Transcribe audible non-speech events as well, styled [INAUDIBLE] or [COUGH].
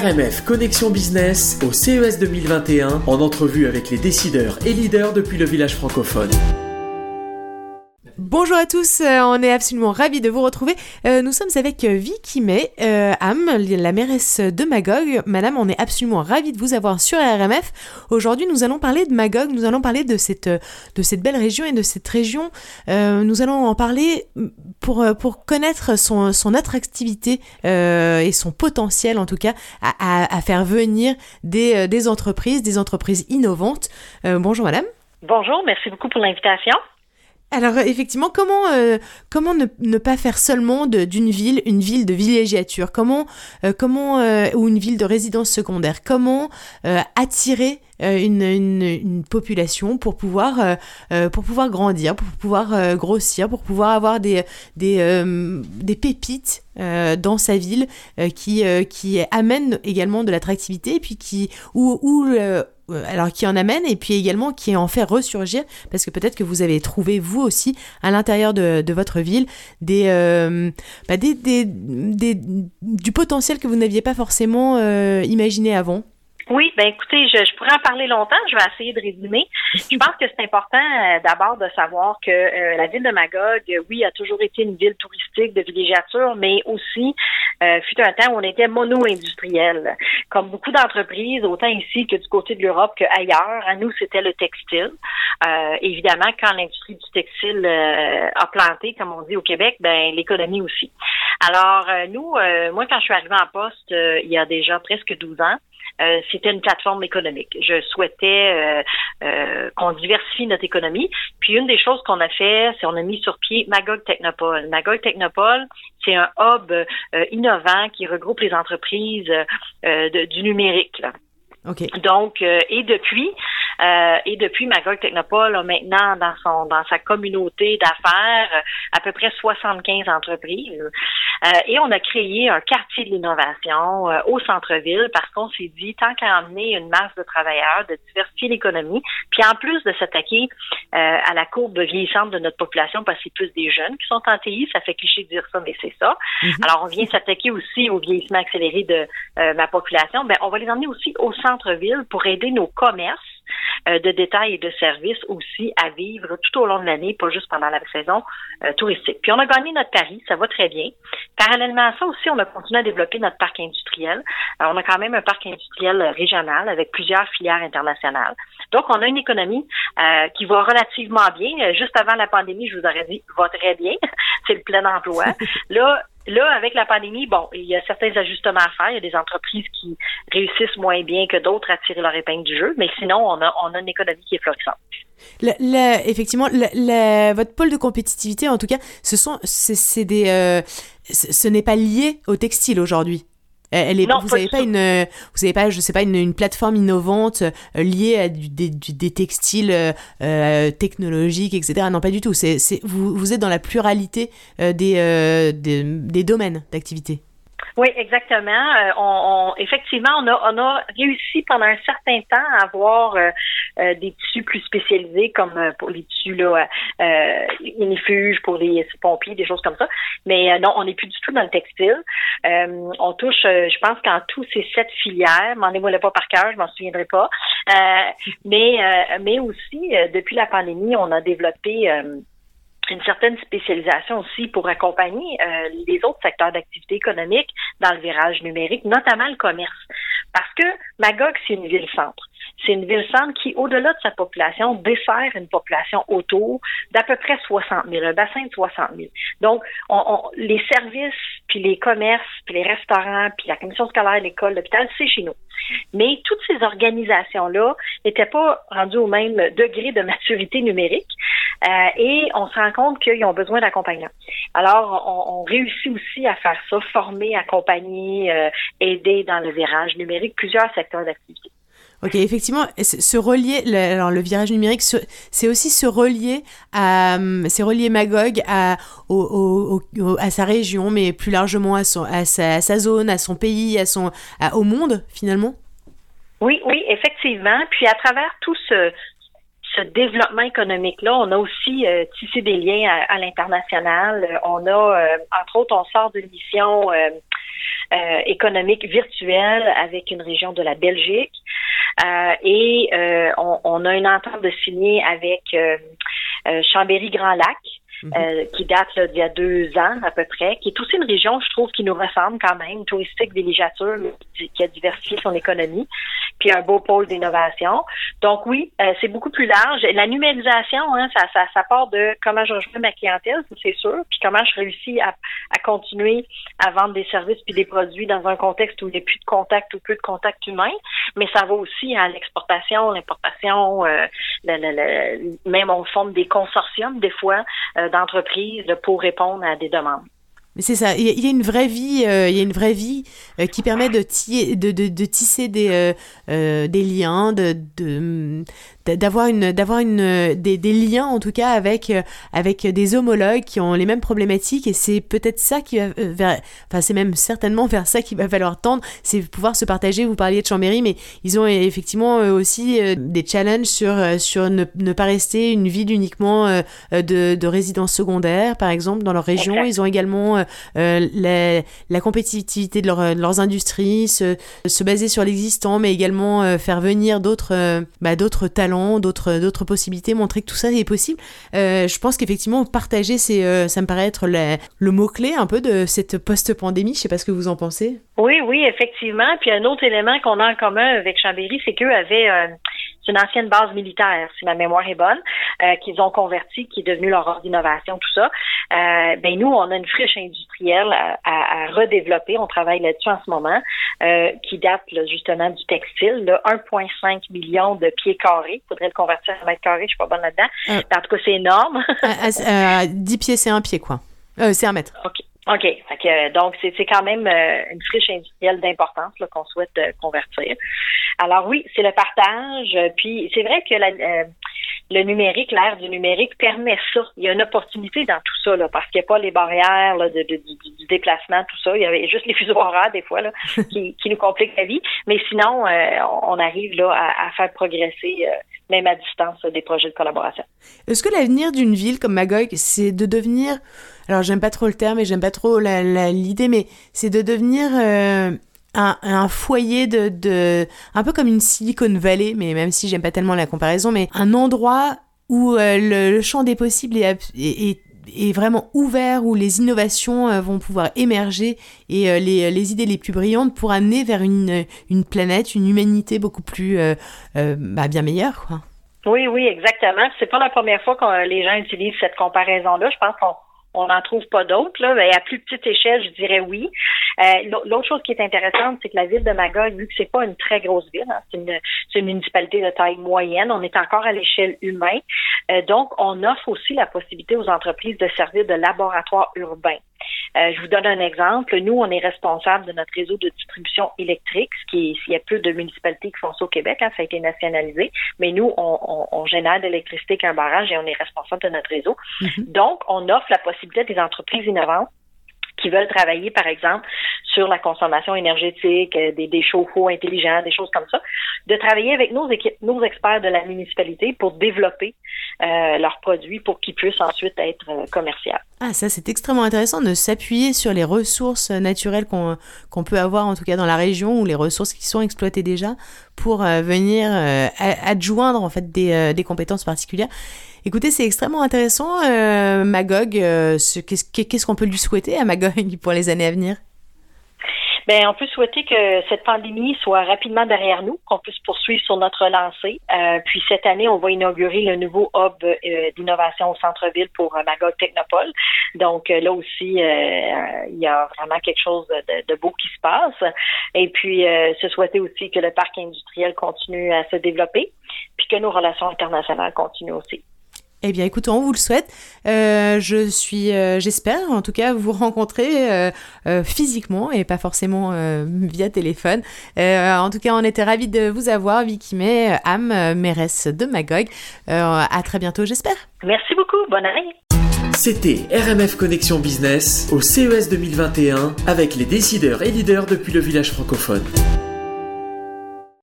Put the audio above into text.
RMF Connexion Business au CES 2021 en entrevue avec les décideurs et leaders depuis le village francophone. Bonjour à tous, euh, on est absolument ravis de vous retrouver. Euh, nous sommes avec euh, Vicky May, Am, la mairesse de Magog. Madame, on est absolument ravis de vous avoir sur RMF. Aujourd'hui, nous allons parler de Magog, nous allons parler de cette, de cette belle région et de cette région. nous allons en parler pour, pour connaître son, son attractivité et son potentiel, en tout cas, à, à, faire venir des, des entreprises, des entreprises innovantes. bonjour Madame. Bonjour, merci beaucoup pour l'invitation. Alors effectivement, comment euh, comment ne, pas faire seulement d'une ville une ville de villégiature? Comment euh, comment euh, ou une ville de résidence secondaire? Comment attirer une, une, population pour pouvoir pour pouvoir grandir, pour pouvoir grossir, pour pouvoir avoir des des, des pépites dans sa ville qui qui amènent également de l'attractivité et puis qui ou ou euh, alors qui en amène et puis également qui en fait ressurgir parce que peut-être que vous avez trouvé vous aussi à l'intérieur de, votre ville euh, bah, des, des, du potentiel que vous n'aviez pas forcément euh, imaginé avant. Oui, ben écoutez, je, je, pourrais en parler longtemps. Je vais essayer de résumer. Je pense que c'est important euh, d'abord de savoir que euh, la ville de Magog, oui, a toujours été une ville touristique de villégiature, mais aussi euh, fut un temps où on était mono-industriel. Comme beaucoup d'entreprises, autant ici que du côté de l'Europe qu'ailleurs, à nous, c'était le textile. Euh, évidemment, quand l'industrie du textile a planté, comme on dit au Québec, ben l'économie aussi. Alors, nous, moi, quand je suis arrivée en poste il y a déjà presque 12 ans, euh, c'était une plateforme économique. Je souhaitais euh, euh, qu'on diversifie notre économie. Puis une des choses qu'on a fait, c'est on a mis sur pied Magog Technopole. Magog Technopole, c'est un hub innovant qui regroupe les entreprises du numérique. Là. Donc, et depuis, euh, et depuis, Magog Technopole a maintenant dans son dans sa communauté d'affaires à peu près 75 entreprises. Euh, et on a créé un quartier de l'innovation euh, au centre-ville parce qu'on s'est dit, tant qu'à emmener une masse de travailleurs, de diversifier l'économie, puis en plus de s'attaquer à la courbe vieillissante de notre population, parce que c'est plus des jeunes qui sont en TI, ça fait cliché de dire ça, mais c'est ça. Mm-hmm. Alors, on vient s'attaquer aussi au vieillissement accéléré de ma population. Ben, on va les emmener aussi au centre-ville pour aider nos commerces euh, de détails et de services aussi à vivre tout au long de l'année, pas juste pendant la saison euh, touristique. Puis on a gagné notre pari, ça va très bien. Parallèlement à ça aussi, on a continué à développer notre parc industriel. on a quand même un parc industriel régional avec plusieurs filières internationales. Donc, on a une économie euh, qui va relativement bien. Juste avant la pandémie, je vous aurais dit, va très bien. [LAUGHS] C'est le plein emploi. [LAUGHS] Là, Là, avec la pandémie, bon, il y a certains ajustements à faire. Il y a des entreprises qui réussissent moins bien que d'autres à tirer leur épingle du jeu, mais sinon, on a, on a une économie qui est florissante. effectivement, votre pôle de compétitivité, en tout cas, ce sont, c'est des, euh, ce n'est pas lié au textile aujourd'hui. Elle est, vous n'avez pas, une, vous avez pas, je sais pas, une, une plateforme innovante euh, liée à du, des, des, textiles euh, technologiques, etc. Non, pas du tout. C'est, vous, vous êtes dans la pluralité euh, des, des, des domaines d'activité. Oui, exactement. Euh, on, effectivement, on a, on a réussi pendant un certain temps à avoir euh, euh, des tissus plus spécialisés, comme pour les tissus là, unifuges pour les pompiers, des choses comme ça. Mais non, on n'est plus du tout dans le textile. on touche, je pense qu'en tout, c'est sept filières. M'en moi pas par cœur, je m'en souviendrai pas. mais mais aussi, depuis la pandémie, on a développé une certaine spécialisation aussi pour accompagner euh, les autres secteurs d'activité économique dans le virage numérique, notamment le commerce. Parce que Magog, c'est une ville-centre. C'est une ville-centre qui, au-delà de sa population, dessert une population autour d'à peu près 60 000, un bassin de 60 000. Donc, on, les services, puis les commerces, puis les restaurants, puis la commission scolaire, l'école, l'hôpital, c'est chez nous. Mais toutes ces organisations-là n'étaient pas rendues au même degré de maturité numérique. Euh, et on se rend compte qu'ils ont besoin d'accompagnement. Alors, on, réussit aussi à faire ça, former, accompagner, euh, aider dans le virage numérique plusieurs secteurs d'activité. Ok, effectivement, se relier, le, alors le virage numérique, c'est aussi se relier à, c'est relier Magog à, au, à sa région, mais plus largement à, son, à, sa, sa zone, à son pays, à son, au monde finalement? Oui, oui, effectivement. Puis à travers tout ce, ce développement économique-là, on a aussi tissé des liens à, l'international. On a, entre autres, on sort d'une mission économique virtuelle avec une région de la Belgique. et on, on, a une entente de signer avec Chambéry-Grand Mhm. Euh, qui date d'il y a deux ans à peu près, qui est aussi une région, je trouve, qui nous ressemble quand même, touristique, villégiature, qui a diversifié son économie, puis un beau pôle d'innovation. Donc oui, euh, c'est beaucoup plus large. La numérisation, hein, ça, ça, ça part de comment je rejoins ma clientèle, c'est sûr, puis comment je réussis à, à continuer à vendre des services puis des produits dans un contexte où il n'y a plus de contact ou peu de contact humain, mais ça va aussi à l'exportation, l'importation, euh, même on forme des consortiums des fois d'entreprises pour répondre à des demandes. Mais c'est ça, il y, a une vraie vie, euh, il y a une vraie vie euh, qui permet de, de, de, de, tisser des, euh, des liens, de, d'avoir une d'avoir une des, des, liens en tout cas avec avec des homologues qui ont les mêmes problématiques et c'est peut-être ça qui va vers enfin c'est même certainement vers ça qu'il va falloir tendre c'est pouvoir se partager. Vous parliez de Chambéry mais ils ont effectivement aussi des challenges sur sur ne, ne pas rester une ville uniquement de, de résidence secondaire par exemple dans leur région. Ils ont également la, la, compétitivité de, leur, de, leurs industries se, se baser sur l'existant mais également faire venir d'autres bah, d'autres talents d'autres, possibilités, montrer que tout ça est possible. Euh, je pense qu'effectivement, partager, c'est, euh, ça me paraît être le mot-clé un peu de cette post-pandémie. Je sais pas ce que vous en pensez. Oui, oui, effectivement. Puis un autre élément qu'on a en commun avec Chambéry, c'est qu'eux avaient euh, une ancienne base militaire, si ma mémoire est bonne, euh, qu'ils ont converti, qui est devenu leur ordre d'innovation, tout ça. Euh, ben nous, on a une friche industrielle à, à, redévelopper. On travaille là-dessus en ce moment, euh, qui date justement du textile. 1,5 million de pieds carrés. Il faudrait le convertir en mètres carrés. Je suis pas bonne là-dedans. Euh. en tout cas, c'est énorme. 10 pieds, c'est un pied, quoi. c'est un mètre. OK. OK. donc, c'est quand même une friche industrielle d'importance qu'on souhaite convertir. Alors oui, c'est le partage. Puis c'est vrai que la, euh, le numérique, l'ère du numérique permet ça. Il y a une opportunité dans tout ça, là, parce qu'il n'y a pas les barrières là, de, du, déplacement, tout ça. Il y avait juste les fuseaux horaires, des fois, là, [LAUGHS] qui, qui, nous compliquent la vie. Mais sinon, euh, on arrive là à, à faire progresser, euh, même à distance, des projets de collaboration. Est-ce que l'avenir d'une ville comme Magog, c'est de devenir... Alors, j'aime pas trop le terme et j'aime pas trop l'idée, mais c'est de devenir un, foyer de, de, un peu comme une Silicon Valley, mais même si j'aime pas tellement la comparaison, mais un endroit où euh, le, champ des possibles est, est, est, vraiment ouvert, où les innovations euh, vont pouvoir émerger et euh, les, les, idées les plus brillantes pour amener vers une, une planète, une humanité beaucoup plus bah, bien meilleure, quoi. Oui, oui, exactement. C'est pas la première fois que les gens utilisent cette comparaison-là. Je pense qu'on on n'en trouve pas d'autres. Là. À plus petite échelle, je dirais oui. Euh, l'autre chose qui est intéressante, c'est que la ville de Magog, vu que c'est pas une très grosse ville, hein, c'est une, une, municipalité de taille moyenne, on est encore à l'échelle humaine. Euh, donc, on offre aussi la possibilité aux entreprises de servir de laboratoire urbain. Euh, je vous donne un exemple. Nous, on est responsable de notre réseau de distribution électrique, ce qui est, il y a peu de municipalités qui font ça au Québec, hein, ça a été nationalisé, mais nous, on, on, génère de l'électricité qu'un barrage et on est responsable de notre réseau. Mm-hmm. Donc, on offre la possibilité à des entreprises innovantes qui veulent travailler, par exemple, sur la consommation énergétique, euh, des, des chauffe-eau intelligents, des choses comme ça, de travailler avec nos équipes, nos experts de la municipalité pour développer euh, leurs produits pour qu'ils puissent ensuite être euh, commerciaux. Ah, ça c'est extrêmement intéressant de s'appuyer sur les ressources naturelles qu'on qu'on peut avoir en tout cas dans la région ou les ressources qui sont exploitées déjà pour euh, venir euh, adjoindre en fait des, des compétences particulières. Écoutez, c'est extrêmement intéressant, euh, Magog. Qu'est-ce qu'on peut lui souhaiter à Magog [LAUGHS] pour les années à venir? Ben, on peut souhaiter que cette pandémie soit rapidement derrière nous, qu'on puisse poursuivre sur notre lancée. Euh, puis cette année, on va inaugurer le nouveau hub euh, d'innovation au centre-ville pour euh, Magog Technopole. Donc là aussi, il y a vraiment quelque chose de, beau qui se passe. Et puis se souhaiter aussi que le parc industriel continue à se développer, puis que nos relations internationales continuent aussi. Eh bien, écoutez, on vous le souhaite. Euh, je suis, euh, j'espère, en tout cas, vous rencontrer euh, euh physiquement et pas forcément euh, via téléphone. en tout cas, on était ravis de vous avoir, Vicky May, âme, mairesse de Magog. à très bientôt, j'espère. Merci beaucoup. Bonne année. C'était RMF Connexion Business au CES 2021 avec les décideurs et leaders depuis le village francophone.